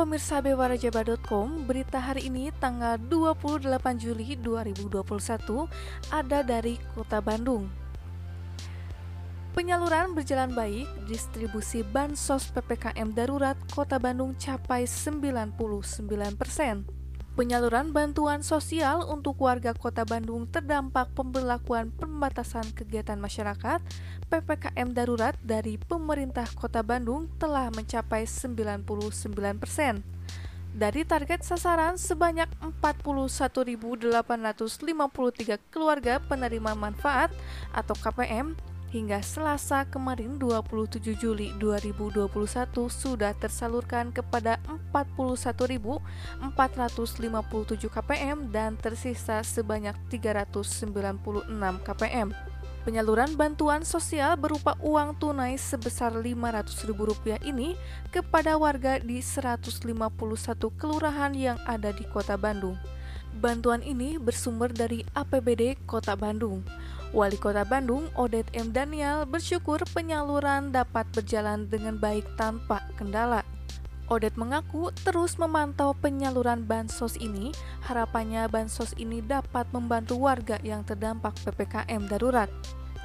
pemirsa bewarajaba.com, berita hari ini tanggal 28 Juli 2021 ada dari Kota Bandung. Penyaluran berjalan baik, distribusi bansos PPKM darurat Kota Bandung capai 99 persen. Penyaluran bantuan sosial untuk warga Kota Bandung terdampak pemberlakuan pembatasan kegiatan masyarakat PPKM darurat dari pemerintah Kota Bandung telah mencapai 99 persen. Dari target sasaran sebanyak 41.853 keluarga penerima manfaat atau KPM hingga Selasa kemarin 27 Juli 2021 sudah tersalurkan kepada 41.457 KPM dan tersisa sebanyak 396 KPM. Penyaluran bantuan sosial berupa uang tunai sebesar Rp500.000 ini kepada warga di 151 kelurahan yang ada di Kota Bandung. Bantuan ini bersumber dari APBD Kota Bandung. Wali Kota Bandung, Odet M. Daniel, bersyukur penyaluran dapat berjalan dengan baik tanpa kendala. Odet mengaku terus memantau penyaluran bansos ini. Harapannya bansos ini dapat membantu warga yang terdampak PPKM darurat.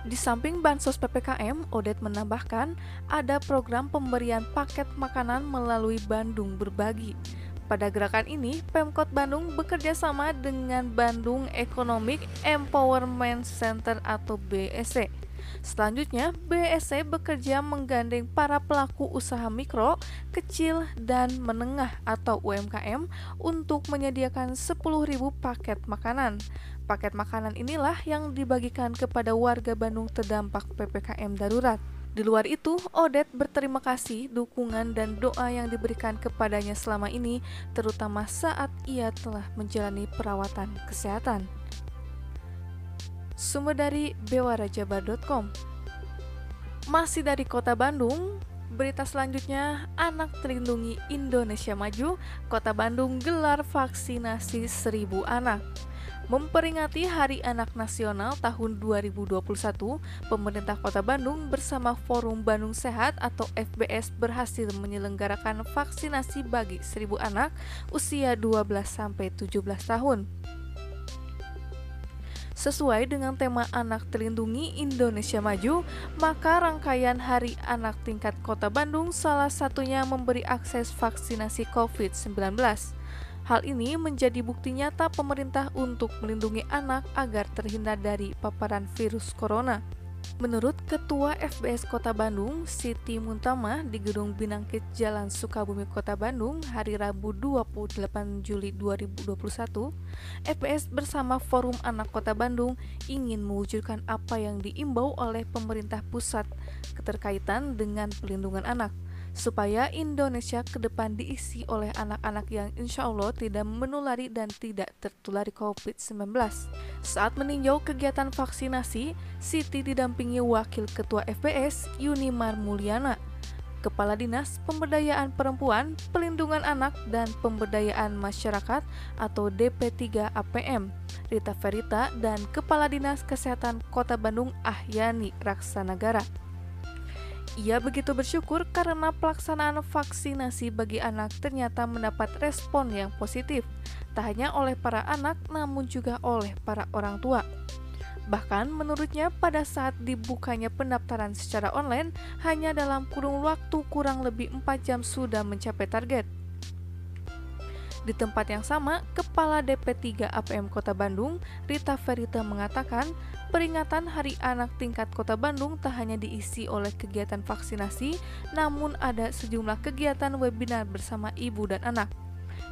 Di samping bansos PPKM, Odet menambahkan ada program pemberian paket makanan melalui Bandung Berbagi. Pada gerakan ini, Pemkot Bandung bekerja sama dengan Bandung Economic Empowerment Center atau BSC. Selanjutnya, BSC bekerja menggandeng para pelaku usaha mikro, kecil, dan menengah atau UMKM untuk menyediakan 10.000 paket makanan. Paket makanan inilah yang dibagikan kepada warga Bandung terdampak PPKM darurat. Di luar itu, Odet berterima kasih dukungan dan doa yang diberikan kepadanya selama ini, terutama saat ia telah menjalani perawatan kesehatan. Sumber dari bewarajabar.com Masih dari kota Bandung, berita selanjutnya, anak terlindungi Indonesia Maju, kota Bandung gelar vaksinasi seribu anak. Memperingati Hari Anak Nasional tahun 2021, pemerintah Kota Bandung bersama Forum Bandung Sehat atau FBS berhasil menyelenggarakan vaksinasi bagi 1000 anak usia 12 sampai 17 tahun. Sesuai dengan tema Anak Terlindungi Indonesia Maju, maka rangkaian Hari Anak tingkat Kota Bandung salah satunya memberi akses vaksinasi COVID-19. Hal ini menjadi bukti nyata pemerintah untuk melindungi anak agar terhindar dari paparan virus corona. Menurut Ketua FBS Kota Bandung, Siti Muntama di Gedung Binangkit Jalan Sukabumi Kota Bandung hari Rabu 28 Juli 2021, FBS bersama Forum Anak Kota Bandung ingin mewujudkan apa yang diimbau oleh pemerintah pusat keterkaitan dengan pelindungan anak supaya Indonesia ke depan diisi oleh anak-anak yang insya Allah tidak menulari dan tidak tertulari COVID-19. Saat meninjau kegiatan vaksinasi, Siti didampingi Wakil Ketua FBS Yunimar Mulyana, Kepala Dinas Pemberdayaan Perempuan, Pelindungan Anak, dan Pemberdayaan Masyarakat atau DP3 APM, Rita Ferita, dan Kepala Dinas Kesehatan Kota Bandung Ahyani Raksanagara. Ia begitu bersyukur karena pelaksanaan vaksinasi bagi anak ternyata mendapat respon yang positif, tak hanya oleh para anak namun juga oleh para orang tua. Bahkan menurutnya pada saat dibukanya pendaftaran secara online, hanya dalam kurung waktu kurang lebih 4 jam sudah mencapai target. Di tempat yang sama, Kepala DP3 APM Kota Bandung, Rita Ferita mengatakan, peringatan Hari Anak tingkat Kota Bandung tak hanya diisi oleh kegiatan vaksinasi, namun ada sejumlah kegiatan webinar bersama ibu dan anak.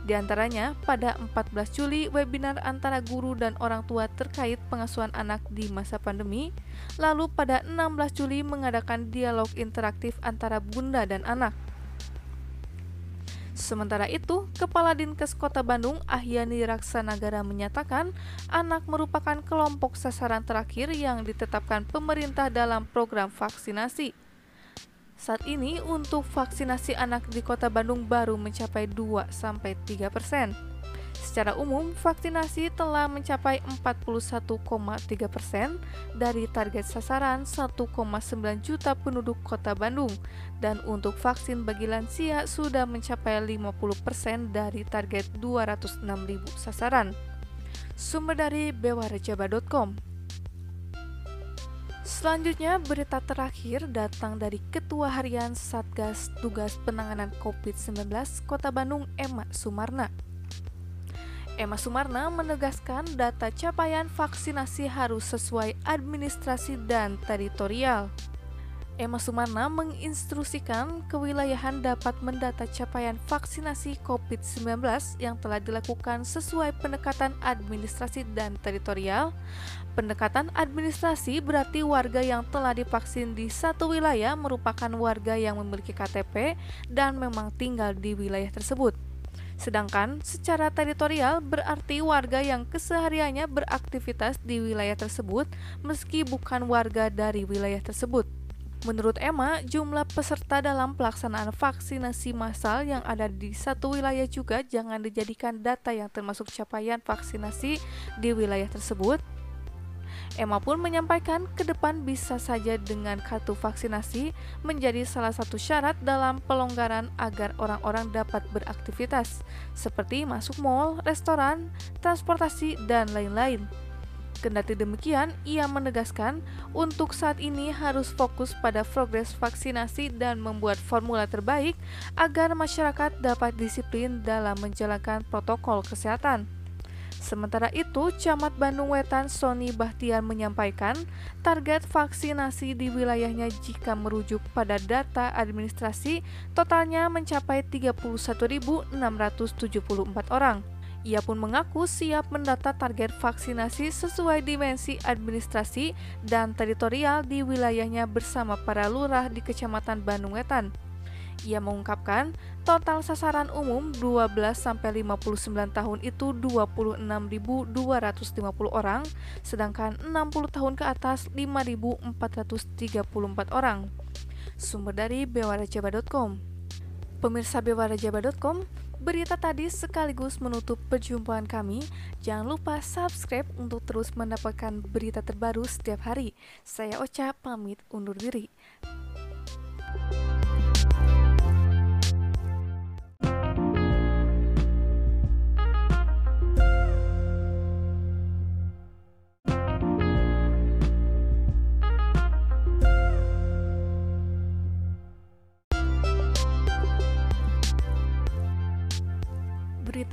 Di antaranya, pada 14 Juli, webinar antara guru dan orang tua terkait pengasuhan anak di masa pandemi. Lalu pada 16 Juli mengadakan dialog interaktif antara bunda dan anak. Sementara itu, Kepala Dinkes Kota Bandung Ahyani Raksanagara menyatakan anak merupakan kelompok sasaran terakhir yang ditetapkan pemerintah dalam program vaksinasi. Saat ini untuk vaksinasi anak di Kota Bandung baru mencapai 2 3 persen. Secara umum, vaksinasi telah mencapai 41,3 persen dari target sasaran 1,9 juta penduduk kota Bandung, dan untuk vaksin bagi lansia sudah mencapai 50 persen dari target 206 ribu sasaran. Sumber dari bewarajaba.com Selanjutnya, berita terakhir datang dari Ketua Harian Satgas Tugas Penanganan COVID-19 Kota Bandung, Emma Sumarna. Emma Sumarna menegaskan data capaian vaksinasi harus sesuai administrasi dan teritorial. Emma Sumarna menginstruksikan kewilayahan dapat mendata capaian vaksinasi COVID-19 yang telah dilakukan sesuai pendekatan administrasi dan teritorial. Pendekatan administrasi berarti warga yang telah divaksin di satu wilayah merupakan warga yang memiliki KTP dan memang tinggal di wilayah tersebut. Sedangkan secara teritorial berarti warga yang kesehariannya beraktivitas di wilayah tersebut meski bukan warga dari wilayah tersebut. Menurut Emma, jumlah peserta dalam pelaksanaan vaksinasi massal yang ada di satu wilayah juga jangan dijadikan data yang termasuk capaian vaksinasi di wilayah tersebut, Emma pun menyampaikan ke depan bisa saja dengan kartu vaksinasi menjadi salah satu syarat dalam pelonggaran agar orang-orang dapat beraktivitas, seperti masuk mall, restoran, transportasi, dan lain-lain. Kendati demikian, ia menegaskan untuk saat ini harus fokus pada progres vaksinasi dan membuat formula terbaik agar masyarakat dapat disiplin dalam menjalankan protokol kesehatan. Sementara itu, Camat Bandung Wetan Sony Bahtian menyampaikan target vaksinasi di wilayahnya jika merujuk pada data administrasi totalnya mencapai 31.674 orang. Ia pun mengaku siap mendata target vaksinasi sesuai dimensi administrasi dan teritorial di wilayahnya bersama para lurah di Kecamatan Bandung Wetan. Ia mengungkapkan, total sasaran umum 12-59 tahun itu 26.250 orang, sedangkan 60 tahun ke atas 5.434 orang. Sumber dari bewarajaba.com Pemirsa bewarajaba.com, berita tadi sekaligus menutup perjumpaan kami. Jangan lupa subscribe untuk terus mendapatkan berita terbaru setiap hari. Saya Ocha pamit undur diri.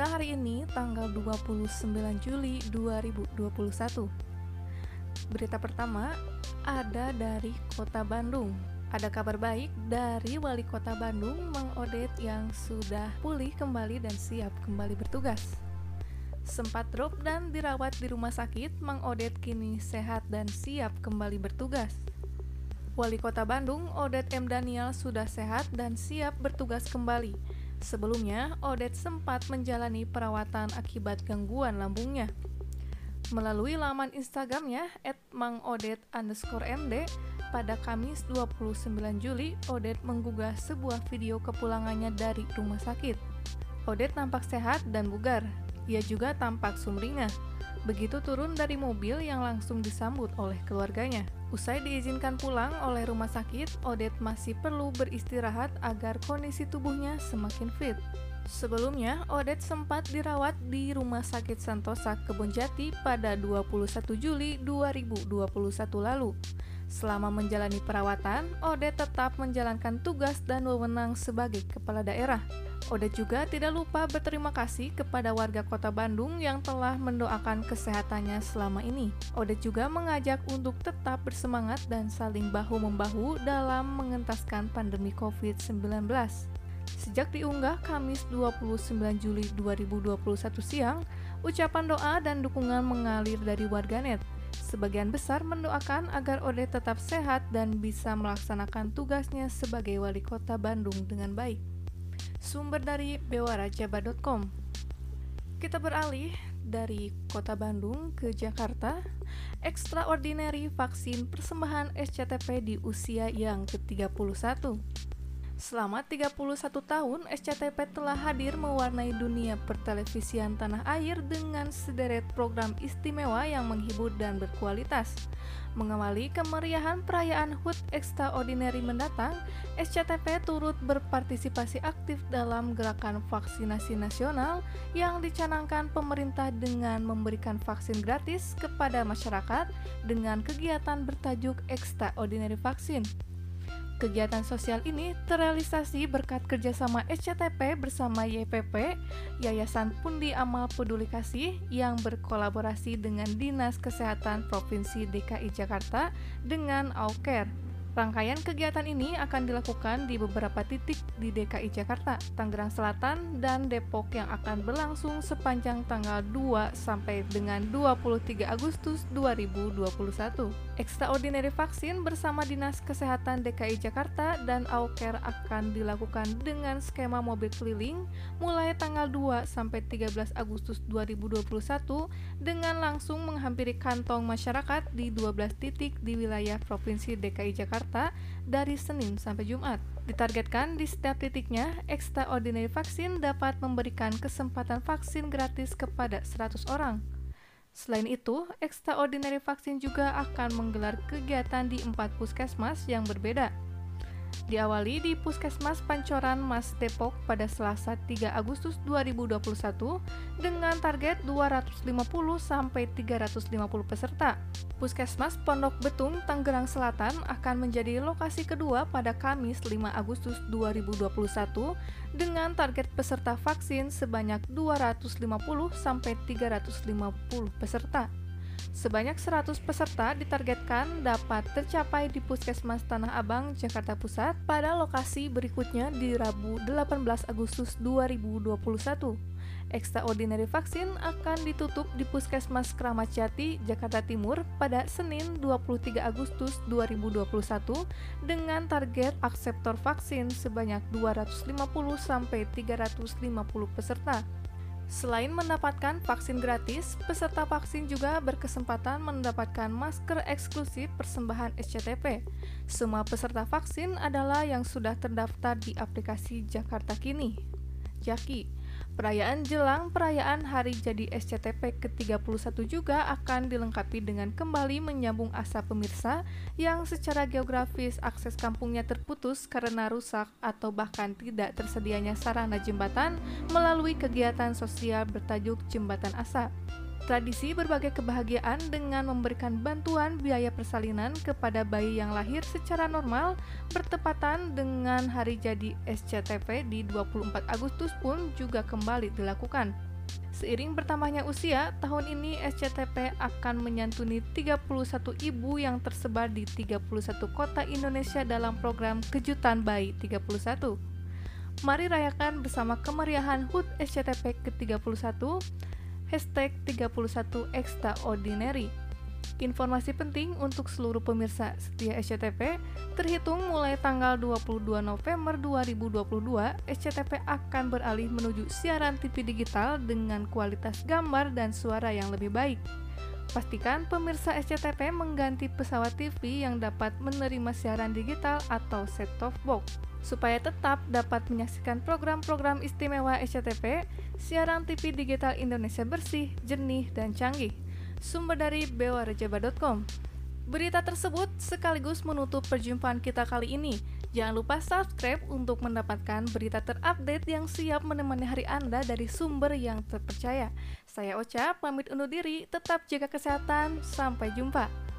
Berita hari ini tanggal 29 Juli 2021. Berita pertama ada dari Kota Bandung. Ada kabar baik dari Wali Kota Bandung, Mang Odet yang sudah pulih kembali dan siap kembali bertugas. Sempat drop dan dirawat di rumah sakit, Mang Odet kini sehat dan siap kembali bertugas. Wali Kota Bandung, Odet M. Daniel sudah sehat dan siap bertugas kembali Sebelumnya, Odet sempat menjalani perawatan akibat gangguan lambungnya. Melalui laman Instagramnya, @mangodet underscore md, pada Kamis 29 Juli, Odet menggugah sebuah video kepulangannya dari rumah sakit. Odet nampak sehat dan bugar. Ia juga tampak sumringah. Begitu turun dari mobil yang langsung disambut oleh keluarganya. Usai diizinkan pulang oleh rumah sakit, Odet masih perlu beristirahat agar kondisi tubuhnya semakin fit. Sebelumnya, Odet sempat dirawat di Rumah Sakit Santosa Kebonjati pada 21 Juli 2021 lalu. Selama menjalani perawatan, Ode tetap menjalankan tugas dan wewenang sebagai kepala daerah. Ode juga tidak lupa berterima kasih kepada warga kota Bandung yang telah mendoakan kesehatannya selama ini. Ode juga mengajak untuk tetap bersemangat dan saling bahu-membahu dalam mengentaskan pandemi COVID-19. Sejak diunggah Kamis 29 Juli 2021 siang, ucapan doa dan dukungan mengalir dari warganet. Sebagian besar mendoakan agar Ode tetap sehat dan bisa melaksanakan tugasnya sebagai wali kota Bandung dengan baik. Sumber dari bewarajaba.com Kita beralih dari kota Bandung ke Jakarta, extraordinary vaksin persembahan SCTP di usia yang ke-31. Selama 31 tahun, SCTP telah hadir mewarnai dunia pertelevisian tanah air dengan sederet program istimewa yang menghibur dan berkualitas. Mengawali kemeriahan perayaan HUT Extraordinary mendatang, SCTP turut berpartisipasi aktif dalam gerakan vaksinasi nasional yang dicanangkan pemerintah dengan memberikan vaksin gratis kepada masyarakat dengan kegiatan bertajuk Extraordinary Vaksin. Kegiatan sosial ini terrealisasi berkat kerjasama SCTP bersama YPP, Yayasan Pundi Amal Peduli Kasih yang berkolaborasi dengan Dinas Kesehatan Provinsi DKI Jakarta dengan Auker. Rangkaian kegiatan ini akan dilakukan di beberapa titik di DKI Jakarta, Tangerang Selatan, dan Depok yang akan berlangsung sepanjang tanggal 2 sampai dengan 23 Agustus 2021. Extraordinary vaksin bersama Dinas Kesehatan DKI Jakarta dan Auker akan dilakukan dengan skema mobil keliling mulai tanggal 2 sampai 13 Agustus 2021 dengan langsung menghampiri kantong masyarakat di 12 titik di wilayah Provinsi DKI Jakarta Jakarta dari Senin sampai Jumat. Ditargetkan di setiap titiknya, Extraordinary Vaksin dapat memberikan kesempatan vaksin gratis kepada 100 orang. Selain itu, Extraordinary Vaksin juga akan menggelar kegiatan di empat puskesmas yang berbeda, Diawali di Puskesmas Pancoran Mas Depok pada Selasa 3 Agustus 2021 dengan target 250 sampai 350 peserta. Puskesmas Pondok Betung Tangerang Selatan akan menjadi lokasi kedua pada Kamis 5 Agustus 2021 dengan target peserta vaksin sebanyak 250 sampai 350 peserta. Sebanyak 100 peserta ditargetkan dapat tercapai di Puskesmas Tanah Abang, Jakarta Pusat pada lokasi berikutnya di Rabu 18 Agustus 2021. Extraordinary vaksin akan ditutup di Puskesmas Keramat Jati, Jakarta Timur pada Senin 23 Agustus 2021 dengan target akseptor vaksin sebanyak 250 sampai 350 peserta. Selain mendapatkan vaksin gratis, peserta vaksin juga berkesempatan mendapatkan masker eksklusif persembahan SCTP. Semua peserta vaksin adalah yang sudah terdaftar di aplikasi Jakarta Kini. Jaki Perayaan jelang perayaan hari jadi SCTP ke-31 juga akan dilengkapi dengan kembali menyambung asa pemirsa yang secara geografis akses kampungnya terputus karena rusak atau bahkan tidak tersedianya sarana jembatan melalui kegiatan sosial bertajuk Jembatan Asa. Tradisi berbagai kebahagiaan dengan memberikan bantuan biaya persalinan kepada bayi yang lahir secara normal bertepatan dengan hari jadi SCTV di 24 Agustus pun juga kembali dilakukan. Seiring bertambahnya usia, tahun ini SCTP akan menyantuni 31 ibu yang tersebar di 31 kota Indonesia dalam program Kejutan Bayi 31. Mari rayakan bersama kemeriahan HUT SCTP ke-31 hashtag 31 extraordinary. Informasi penting untuk seluruh pemirsa setia SCTV, terhitung mulai tanggal 22 November 2022, SCTV akan beralih menuju siaran TV digital dengan kualitas gambar dan suara yang lebih baik. Pastikan pemirsa SCTV mengganti pesawat TV yang dapat menerima siaran digital atau set-top box. Supaya tetap dapat menyaksikan program-program istimewa SCTV, siaran TV digital Indonesia bersih, jernih, dan canggih. Sumber dari bewarejaba.com. Berita tersebut sekaligus menutup perjumpaan kita kali ini. Jangan lupa subscribe untuk mendapatkan berita terupdate yang siap menemani hari Anda dari sumber yang terpercaya. Saya Ocha, pamit undur diri, tetap jaga kesehatan, sampai jumpa.